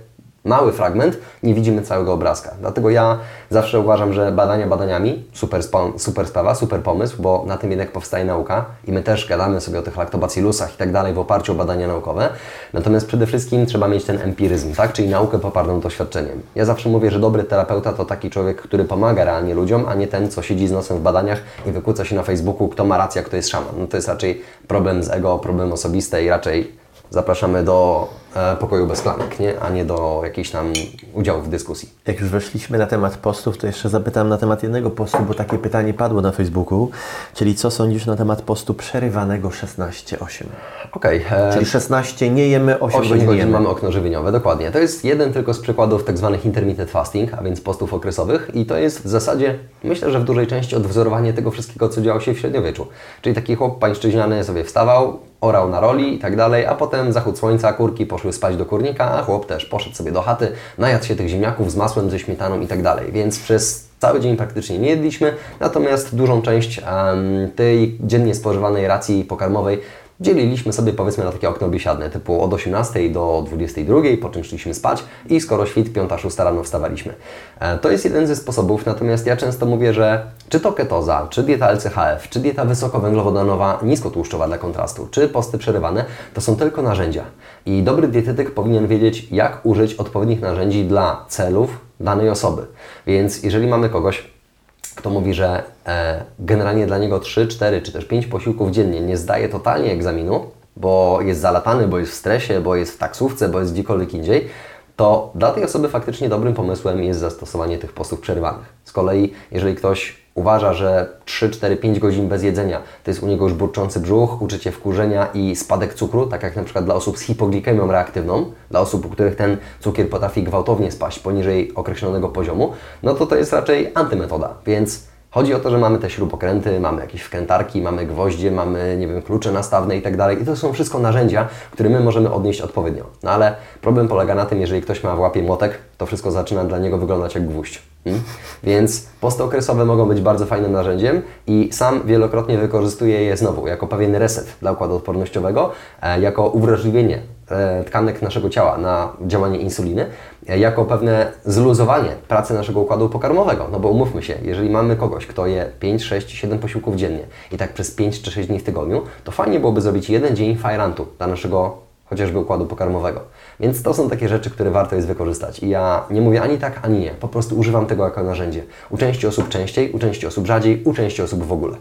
mały fragment, nie widzimy całego obrazka. Dlatego ja zawsze uważam, że badania badaniami, super, super sprawa, super pomysł, bo na tym jednak powstaje nauka i my też gadamy sobie o tych laktobacillusach i tak dalej w oparciu o badania naukowe. Natomiast przede wszystkim trzeba mieć ten empiryzm, tak? czyli naukę popartą doświadczeniem. Ja zawsze mówię, że dobry terapeuta to taki człowiek, który pomaga realnie ludziom, a nie ten, co siedzi z nosem w badaniach i wykłóca się na Facebooku, kto ma rację, kto jest szaman. No to jest raczej problem z ego, problem osobisty i raczej zapraszamy do pokoju bez klamek, nie? a nie do jakichś tam udziałów w dyskusji. Jak już weszliśmy na temat postów, to jeszcze zapytam na temat jednego postu, bo takie pytanie padło na Facebooku, czyli co sądzisz na temat postu przerywanego 16-8? Okej. Okay, e, czyli 16 nie jemy, 8, 8 godzin, jemy. mamy okno żywieniowe, dokładnie. To jest jeden tylko z przykładów tak zwanych intermittent fasting, a więc postów okresowych i to jest w zasadzie, myślę, że w dużej części odwzorowanie tego wszystkiego, co działo się w średniowieczu. Czyli taki chłop pańszczyźniany sobie wstawał, orał na roli i tak dalej, a potem zachód słońca, kurki poszły spać do kurnika, a chłop też poszedł sobie do chaty, najadł się tych ziemniaków z masłem, ze śmietaną i tak dalej. Więc przez cały dzień praktycznie nie jedliśmy, natomiast dużą część um, tej dziennie spożywanej racji pokarmowej dzieliliśmy sobie powiedzmy na takie okno biesiadne, typu od 18 do 22, po czym szliśmy spać i skoro świt 5-6 rano wstawaliśmy. E, to jest jeden ze sposobów, natomiast ja często mówię, że czy to ketoza, czy dieta LCHF, czy dieta wysokowęglowodanowa, niskotłuszczowa dla kontrastu, czy posty przerywane, to są tylko narzędzia. I dobry dietetyk powinien wiedzieć, jak użyć odpowiednich narzędzi dla celów danej osoby. Więc jeżeli mamy kogoś, kto mówi, że e, generalnie dla niego 3, 4 czy też 5 posiłków dziennie nie zdaje totalnie egzaminu, bo jest zalatany, bo jest w stresie, bo jest w taksówce, bo jest gdziekolwiek indziej, to dla tej osoby faktycznie dobrym pomysłem jest zastosowanie tych postów przerywanych. Z kolei, jeżeli ktoś uważa, że 3, 4, 5 godzin bez jedzenia to jest u niego już burczący brzuch, uczucie wkurzenia i spadek cukru, tak jak na przykład dla osób z hipoglikemią reaktywną, dla osób, u których ten cukier potrafi gwałtownie spaść poniżej określonego poziomu, no to to jest raczej antymetoda. Więc Chodzi o to, że mamy te śrubokręty, mamy jakieś wkrętarki, mamy gwoździe, mamy, nie wiem, klucze nastawne i tak dalej. I to są wszystko narzędzia, które my możemy odnieść odpowiednio. No ale problem polega na tym, jeżeli ktoś ma w łapie młotek, to wszystko zaczyna dla niego wyglądać jak gwóźdź. Hmm? Więc posty okresowe mogą być bardzo fajnym narzędziem i sam wielokrotnie wykorzystuję je znowu jako pewien reset dla układu odpornościowego, e, jako uwrażliwienie tkanek naszego ciała na działanie insuliny, e, jako pewne zluzowanie pracy naszego układu pokarmowego. No bo umówmy się, jeżeli mamy kogoś, kto je 5, 6, 7 posiłków dziennie i tak przez 5 czy 6 dni w tygodniu, to fajnie byłoby zrobić jeden dzień fajrantu dla naszego chociażby układu pokarmowego. Więc to są takie rzeczy, które warto jest wykorzystać. I ja nie mówię ani tak, ani nie. Po prostu używam tego jako narzędzie. U części osób częściej, u części osób rzadziej, u części osób w ogóle.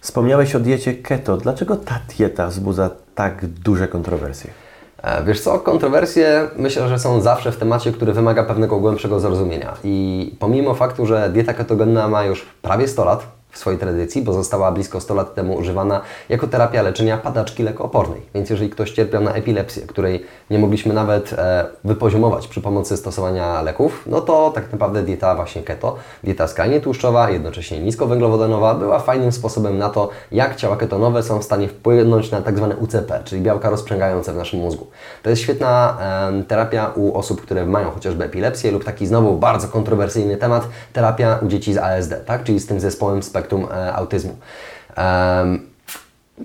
Wspomniałeś o diecie keto. Dlaczego ta dieta wzbudza tak duże kontrowersje? E, wiesz co, kontrowersje myślę, że są zawsze w temacie, który wymaga pewnego głębszego zrozumienia. I pomimo faktu, że dieta ketogenna ma już prawie 100 lat, w swojej tradycji, bo została blisko 100 lat temu używana jako terapia leczenia padaczki lekoopornej. Więc jeżeli ktoś cierpiał na epilepsję, której nie mogliśmy nawet e, wypoziomować przy pomocy stosowania leków, no to tak naprawdę dieta właśnie keto, dieta skrajnie tłuszczowa, jednocześnie niskowęglowodanowa, była fajnym sposobem na to, jak ciała ketonowe są w stanie wpłynąć na tak zwane UCP, czyli białka rozprzęgające w naszym mózgu. To jest świetna e, terapia u osób, które mają chociażby epilepsję lub taki znowu bardzo kontrowersyjny temat, terapia u dzieci z ASD, tak? czyli z tym zespołem spektrum spektrum e, autyzmu.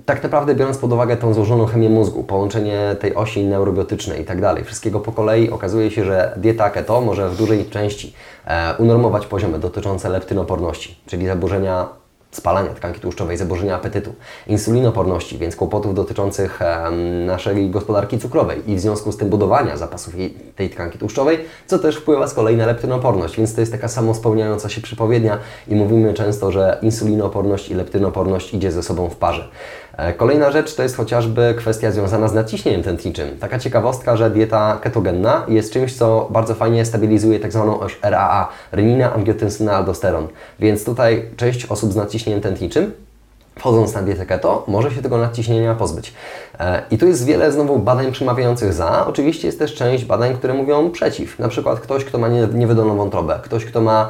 Tak naprawdę biorąc pod uwagę tą złożoną chemię mózgu, połączenie tej osi neurobiotycznej i tak dalej, wszystkiego po kolei, okazuje się, że dieta keto może w dużej części e, unormować poziomy dotyczące leptynoporności, czyli zaburzenia spalania tkanki tłuszczowej, zaburzenia apetytu, insulinoporności, więc kłopotów dotyczących naszej gospodarki cukrowej i w związku z tym budowania zapasów tej tkanki tłuszczowej, co też wpływa z kolei na leptynoporność, więc to jest taka samospełniająca się przypowiednia i mówimy często, że insulinoporność i leptynoporność idzie ze sobą w parze. E, kolejna rzecz to jest chociażby kwestia związana z nadciśnieniem tętniczym. Taka ciekawostka, że dieta ketogenna jest czymś, co bardzo fajnie stabilizuje tak zwaną oś RAA, renina, angiotensyna, aldosteron. Więc tutaj część osób z nadciśnieniem tętniczym wchodząc na dietę keto, może się tego nadciśnienia pozbyć. E, I tu jest wiele znowu badań przemawiających za. Oczywiście jest też część badań, które mówią przeciw. Na przykład ktoś, kto ma niewydolną wątrobę, ktoś, kto ma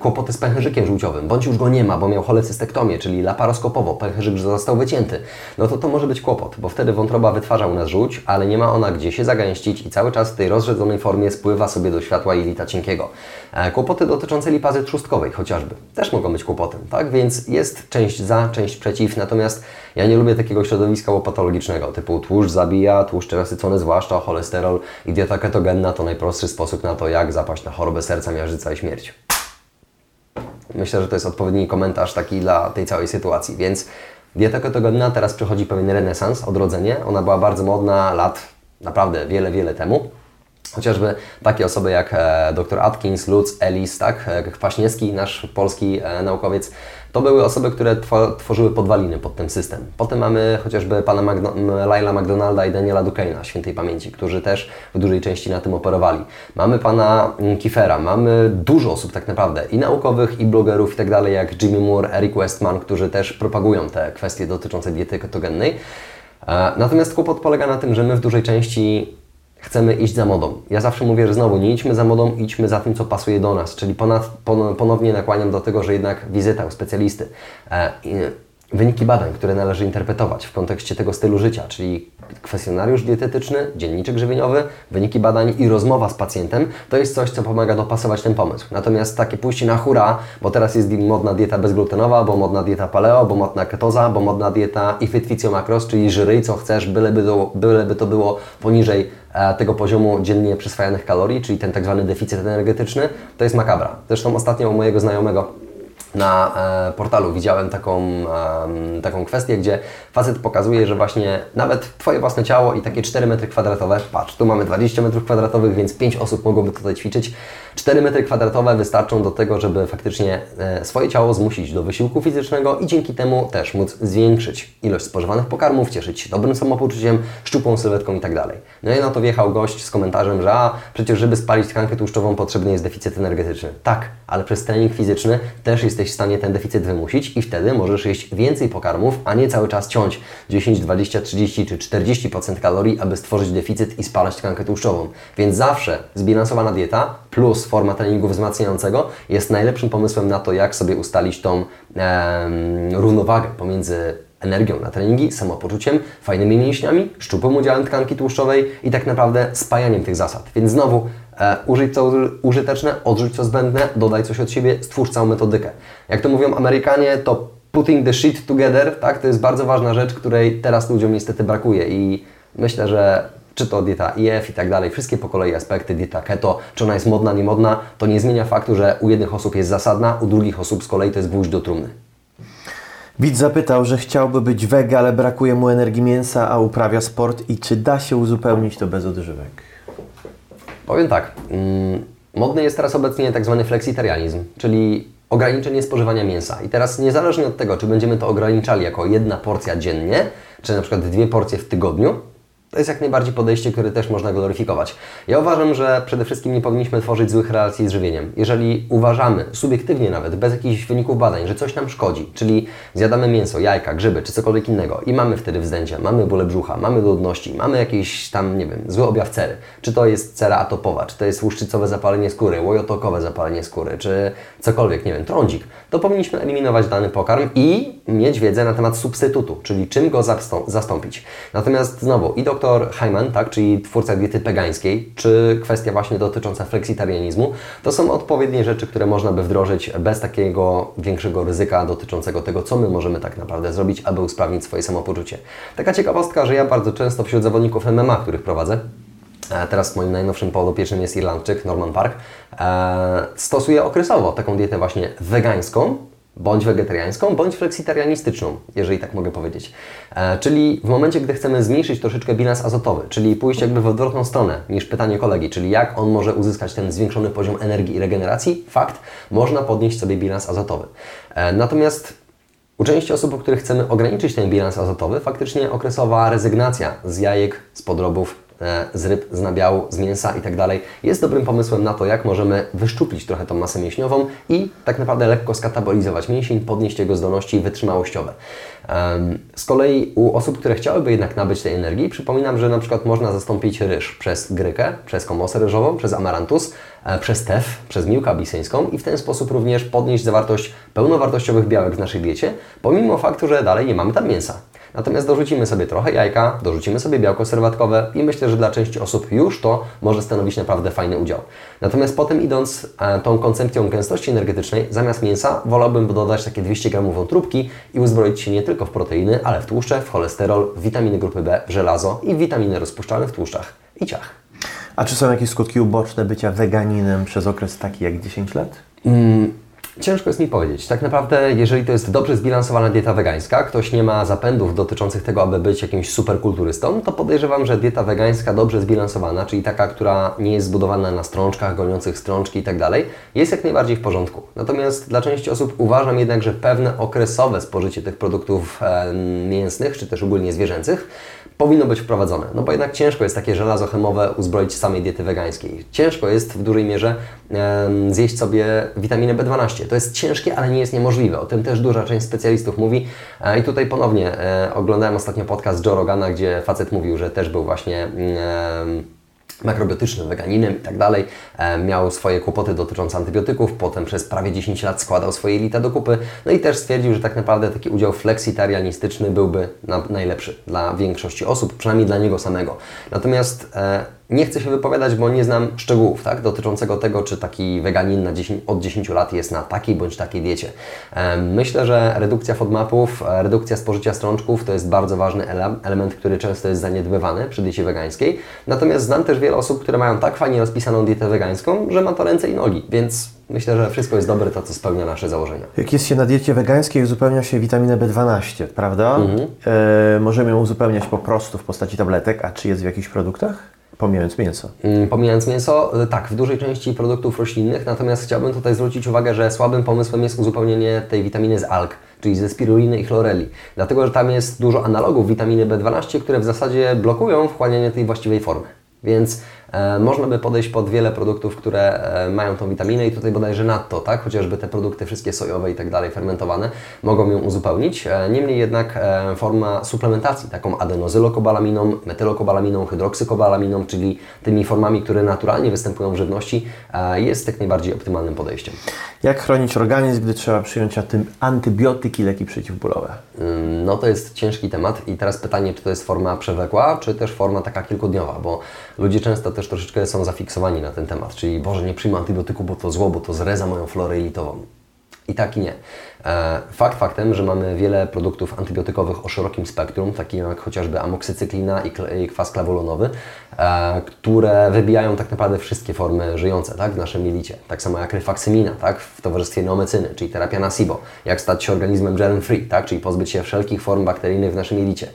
kłopoty z pęcherzykiem żółciowym, bądź już go nie ma, bo miał cholecystektomię, czyli laparoskopowo, pęcherzyk został wycięty, no to to może być kłopot, bo wtedy wątroba wytwarza u nas żółć, ale nie ma ona gdzie się zagęścić i cały czas w tej rozrzedzonej formie spływa sobie do światła jelita cienkiego. E, kłopoty dotyczące lipazy trzustkowej chociażby też mogą być kłopotem, tak? Więc jest część za, część przeciw, natomiast ja nie lubię takiego środowiska łopatologicznego, typu tłuszcz zabija, tłuszcze nasycone zwłaszcza, cholesterol i dieta ketogenna to najprostszy sposób na to, jak zapaść na chorobę serca, miażdżyca i śmierć. Myślę, że to jest odpowiedni komentarz taki dla tej całej sytuacji, więc dieta ketogenna teraz przechodzi pewien renesans, odrodzenie. Ona była bardzo modna lat naprawdę wiele, wiele temu. Chociażby takie osoby jak e, dr Atkins, Lutz, Ellis, tak, e, Kwaśniewski, nasz polski e, naukowiec, to były osoby, które tworzyły podwaliny pod ten system. Potem mamy chociażby pana Magno Laila McDonalda i Daniela Dukaina, świętej pamięci, którzy też w dużej części na tym operowali. Mamy pana Kiefera, mamy dużo osób tak naprawdę, i naukowych, i blogerów, i tak dalej, jak Jimmy Moore, Eric Westman, którzy też propagują te kwestie dotyczące diety ketogennej. Natomiast kłopot polega na tym, że my w dużej części chcemy iść za modą. Ja zawsze mówię, że znowu nie idźmy za modą, idźmy za tym, co pasuje do nas. Czyli ponad, ponownie nakłaniam do tego, że jednak wizyta u specjalisty, e, wyniki badań, które należy interpretować w kontekście tego stylu życia, czyli kwestionariusz dietetyczny, dzienniczek żywieniowy, wyniki badań i rozmowa z pacjentem, to jest coś, co pomaga dopasować ten pomysł. Natomiast takie pójście na hura, bo teraz jest modna dieta bezglutenowa, bo modna dieta paleo, bo modna ketoza, bo modna dieta i fitficio macros, czyli żyryj co chcesz, byleby to, byleby to było poniżej e, tego poziomu dziennie przyswajanych kalorii, czyli ten tak zwany deficyt energetyczny, to jest makabra. Zresztą ostatnio u mojego znajomego na e, portalu widziałem taką, e, taką kwestię, gdzie facet pokazuje, że właśnie nawet Twoje własne ciało i takie 4 metry kwadratowe, patrz, tu mamy 20 metrów kwadratowych, więc 5 osób mogłoby tutaj ćwiczyć, 4 metry kwadratowe wystarczą do tego, żeby faktycznie e, swoje ciało zmusić do wysiłku fizycznego i dzięki temu też móc zwiększyć ilość spożywanych pokarmów, cieszyć się dobrym samopoczuciem, szczupłą sylwetką i tak. No i na to wjechał gość z komentarzem, że a, przecież żeby spalić tkankę tłuszczową potrzebny jest deficyt energetyczny. Tak, ale przez trening fizyczny też jest jesteś w stanie ten deficyt wymusić i wtedy możesz jeść więcej pokarmów, a nie cały czas ciąć 10, 20, 30 czy 40% kalorii, aby stworzyć deficyt i spalać tkankę tłuszczową. Więc zawsze zbilansowana dieta plus forma treningu wzmacniającego jest najlepszym pomysłem na to, jak sobie ustalić tą em, równowagę pomiędzy energią na treningi, samopoczuciem, fajnymi mięśniami, szczupłym udziałem tkanki tłuszczowej i tak naprawdę spajaniem tych zasad. Więc znowu e, użyj co użyteczne, odrzuć co zbędne, dodaj coś od siebie, stwórz całą metodykę. Jak to mówią Amerykanie, to putting the shit together, tak, to jest bardzo ważna rzecz, której teraz ludziom niestety brakuje i myślę, że czy to dieta IF i tak dalej, wszystkie po kolei aspekty, dieta keto, czy ona jest modna, nie modna, to nie zmienia faktu, że u jednych osób jest zasadna, u drugich osób z kolei to jest gwóźdź do trumny. Widz zapytał, że chciałby być wege, ale brakuje mu energii mięsa, a uprawia sport i czy da się uzupełnić to bez odżywek? Powiem tak, mm, modny jest teraz obecnie tak zwany fleksitarianizm, czyli ograniczenie spożywania mięsa. I teraz niezależnie od tego, czy będziemy to ograniczali jako jedna porcja dziennie, czy na przykład dwie porcje w tygodniu, to jest jak najbardziej podejście, które też można gloryfikować. Ja uważam, że przede wszystkim nie powinniśmy tworzyć złych relacji z żywieniem. Jeżeli uważamy, subiektywnie nawet, bez jakichś wyników badań, że coś nam szkodzi, czyli zjadamy mięso, jajka, grzyby czy cokolwiek innego i mamy wtedy wzdęcie, mamy bóle brzucha, mamy nudności, mamy jakiś tam, nie wiem, zły objaw cery, czy to jest cera atopowa, czy to jest łuszczycowe zapalenie skóry, łojotokowe zapalenie skóry, czy cokolwiek, nie wiem, trądzik, to powinniśmy eliminować dany pokarm i mieć wiedzę na temat substytutu, czyli czym go zastąpić. Natomiast znowu, i dr Hyman, tak, czyli twórca diety pegańskiej, czy kwestia właśnie dotycząca fleksitarianizmu, to są odpowiednie rzeczy, które można by wdrożyć bez takiego większego ryzyka dotyczącego tego, co my możemy tak naprawdę zrobić, aby usprawnić swoje samopoczucie. Taka ciekawostka, że ja bardzo często wśród zawodników MMA, których prowadzę, e, Teraz moim najnowszym podopiecznym jest Irlandczyk Norman Park. E, stosuje okresowo taką dietę właśnie wegańską, bądź wegetariańską, bądź fleksitarianistyczną, jeżeli tak mogę powiedzieć. E, czyli w momencie, gdy chcemy zmniejszyć troszeczkę bilans azotowy, czyli pójść jakby w odwrotną stronę niż pytanie kolegi, czyli jak on może uzyskać ten zwiększony poziom energii i regeneracji, fakt, można podnieść sobie bilans azotowy. E, natomiast u części osób, u których chcemy ograniczyć ten bilans azotowy, faktycznie okresowa rezygnacja z jajek, z podrobów, z ryb, z nabiału, z mięsa i tak dalej, jest dobrym pomysłem na to, jak możemy wyszczuplić trochę tą masę mięśniową i tak naprawdę lekko skatabolizować mięsień, podnieść jego zdolności wytrzymałościowe. Z kolei u osób, które chciałyby jednak nabyć tej energii, przypominam, że na przykład można zastąpić ryż przez grykę, przez komosę ryżową, przez amarantus, e, przez tef, przez miłkę abisyńską i w ten sposób również podnieść zawartość pełnowartościowych białek w naszej diecie, pomimo faktu, że dalej nie mamy tam mięsa. Natomiast dorzucimy sobie trochę jajka, dorzucimy sobie białko serwatkowe i myślę, że dla części osób już to może stanowić naprawdę fajny udział. Natomiast potem idąc e, tą koncepcją gęstości energetycznej, zamiast mięsa wolałbym dodać takie 200 g wątróbki i uzbroić się nie tylko w proteiny, ale w tłuszcze, w cholesterol, w witaminy grupy B, w żelazo i witaminy rozpuszczalne w tłuszczach i ciach. A czy są jakieś skutki uboczne bycia weganinem przez okres taki jak 10 lat? Mm. Ciężko jest mi powiedzieć. Tak naprawdę, jeżeli to jest dobrze zbilansowana dieta wegańska, ktoś nie ma zapędów dotyczących tego, aby być jakimś superkulturystą, to podejrzewam, że dieta wegańska dobrze zbilansowana, czyli taka, która nie jest zbudowana na strączkach, goniących strączki i tak jest jak najbardziej w porządku. Natomiast dla części osób uważam jednak, że pewne okresowe spożycie tych produktów e, mięsnych, czy też ogólnie zwierzęcych, powinno być wprowadzone. No bo jednak ciężko jest takie żelazo chemowe uzbroić z samej diety wegańskiej. Ciężko jest w dużej mierze e, zjeść sobie witaminę B12. To jest ciężkie, ale nie jest niemożliwe. O tym też duża część specjalistów mówi. E, I tutaj ponownie e, oglądałem ostatnio podcast Joe Rogana, gdzie facet mówił, że też był właśnie... Makrobiotycznym, weganinem i tak dalej. Miał swoje kłopoty dotyczące antybiotyków, potem przez prawie 10 lat składał swoje elita do kupy, no i też stwierdził, że tak naprawdę taki udział fleksitarianistyczny byłby na, najlepszy dla większości osób, przynajmniej dla niego samego. Natomiast e, nie chcę się wypowiadać, bo nie znam szczegółów tak, dotyczącego tego, czy taki weganin na 10, od 10 lat jest na takiej bądź takiej diecie. Myślę, że redukcja FODMAPów, e, redukcja spożycia strączków to jest bardzo ważny element, który często jest zaniedbywany przy diecie wegańskiej. Natomiast znam też wiele osób, które mają tak fajnie rozpisaną dietę wegańską, że ma to ręce i nogi, więc myślę, że wszystko jest dobre, to co spełnia nasze założenia. Jak jest się na diecie wegańskiej, uzupełnia się witaminę B12, prawda? Mhm. E, możemy ją uzupełniać po prostu w postaci tabletek, a czy jest w jakichś produktach? Pomijając mięso. Mm, pomijając mięso, y, tak, w dużej części produktów roślinnych, natomiast chciałbym tutaj zwrócić uwagę, że słabym pomysłem jest uzupełnienie tej witaminy z alg, czyli ze spiruliny i chloreli, dlatego że tam jest dużo analogów witaminy B12, które w zasadzie blokują wchłanianie tej właściwej formy. Więc można by podejść pod wiele produktów, które e, mają tą witaminę i tutaj bodajże nadto, tak? Chociażby te produkty wszystkie sojowe i tak dalej, fermentowane, mogą ją uzupełnić. E, niemniej jednak e, forma suplementacji, taką adenozylokobalaminą, metylokobalaminą, hydroksykobalaminą, czyli tymi formami, które naturalnie występują w żywności, e, jest jak najbardziej optymalnym podejściem. Jak chronić organizm, gdy trzeba przyjąć anty- antybiotyki, leki przeciwbólowe? Ym, No to jest ciężki temat i teraz pytanie, czy to jest forma przewlekła, czy też forma taka kilkudniowa, bo ludzie często też troszeczkę są zafiksowani na ten temat, czyli Boże, nie przyjmę antybiotyku, bo to zło, bo to zreza moją florę jelitową. I tak i nie. E, Fakt faktem, że mamy wiele produktów antybiotykowych o szerokim spektrum, takich jak chociażby amoksycyklina i kwas klawulonowy, e, które wybijają tak naprawdę wszystkie formy żyjące tak, w naszym jelicie. Tak samo jak ryfaksymina tak, w towarzystwie neomycyny, czyli terapia na SIBO. Jak stać się organizmem germ-free, tak, czyli pozbyć się wszelkich form bakteryjnych w naszym jelicie.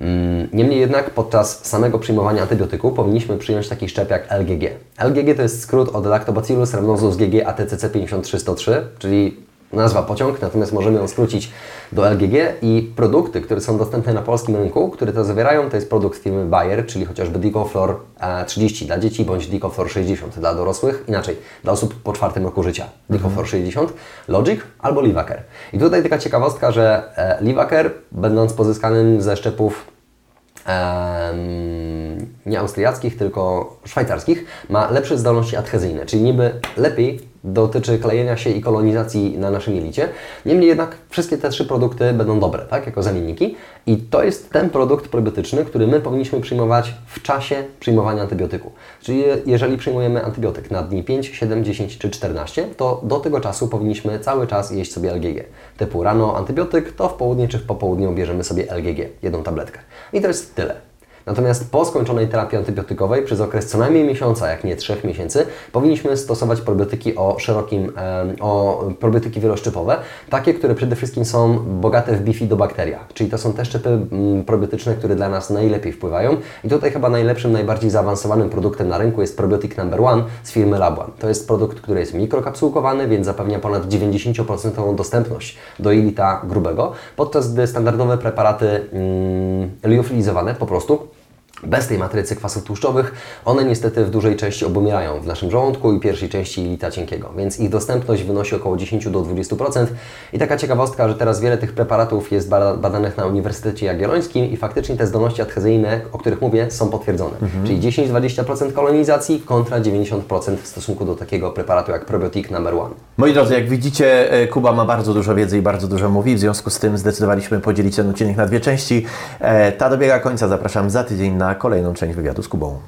Mm, Niemniej jednak podczas samego przyjmowania antybiotyku powinniśmy przyjąć taki szczep jak LGG. LGG to jest skrót od Lactobacillus rhamnosus GG ATCC 53103, czyli nazwa pociąg, natomiast możemy ją skrócić do LGG i produkty, które są dostępne na polskim rynku, które to zawierają, to jest produkt firmy Bayer, czyli chociażby Dicoflor e, 30 dla dzieci bądź Dicoflor 60 dla dorosłych, inaczej dla osób po czwartym roku życia. Dicoflor 60, Logic albo Livaker. I tutaj taka ciekawostka, że e, Livaker, będąc pozyskanym ze szczepów nie austriackich, tylko szwajcarskich, ma lepsze zdolności adhezyjne, czyli niby lepiej dotyczy klejenia się i kolonizacji na naszym jelicie. Niemniej jednak wszystkie te trzy produkty będą dobre, tak, jako zamienniki. I to jest ten produkt probiotyczny, który my powinniśmy przyjmować w czasie przyjmowania antybiotyku. Czyli je- jeżeli przyjmujemy antybiotyk na dni 5, 7, 10 czy 14, to do tego czasu powinniśmy cały czas jeść sobie LGG. Typu rano antybiotyk, to w południe czy w popołudniu bierzemy sobie LGG, jedną tabletkę. I to jest tyle. Natomiast po skończonej terapii antybiotykowej przez okres co najmniej miesiąca, jak nie trzech miesięcy, powinniśmy stosować probiotyki o szerokim, o probiotyki wieloszczypowe, takie, które przede wszystkim są bogate w bifidobakteria, czyli to są te szczepy mm, probiotyczne, które dla nas najlepiej wpływają. I tutaj chyba najlepszym, najbardziej zaawansowanym produktem na rynku jest probiotyk number one z firmy Labuan. To jest produkt, który jest mikrokapsułkowany, więc zapewnia ponad 90% dostępność do jelita grubego, podczas gdy standardowe preparaty mm, liofilizowane po prostu bez tej matrycy kwasów tłuszczowych, one niestety w dużej części obumierają w naszym żołądku i pierwszej części jelita cienkiego, więc ich dostępność wynosi około 10 do 20%. I taka ciekawostka, że teraz wiele tych preparatów jest bada- badanych na Uniwersytecie Jagiellońskim i faktycznie te zdolności adhezyjne, o których mówię, są potwierdzone. Czyli 10-20% kolonizacji kontra 90% w stosunku do takiego preparatu jak probiotik number one. Moi drodzy, jak widzicie, e, Kuba ma bardzo dużo wiedzy i bardzo dużo mówi, w związku z tym zdecydowaliśmy podzielić ten odcinek na dwie części. E, Ta dobiega końca, zapraszam za tydzień na kolejną część wywiadu z Kubą.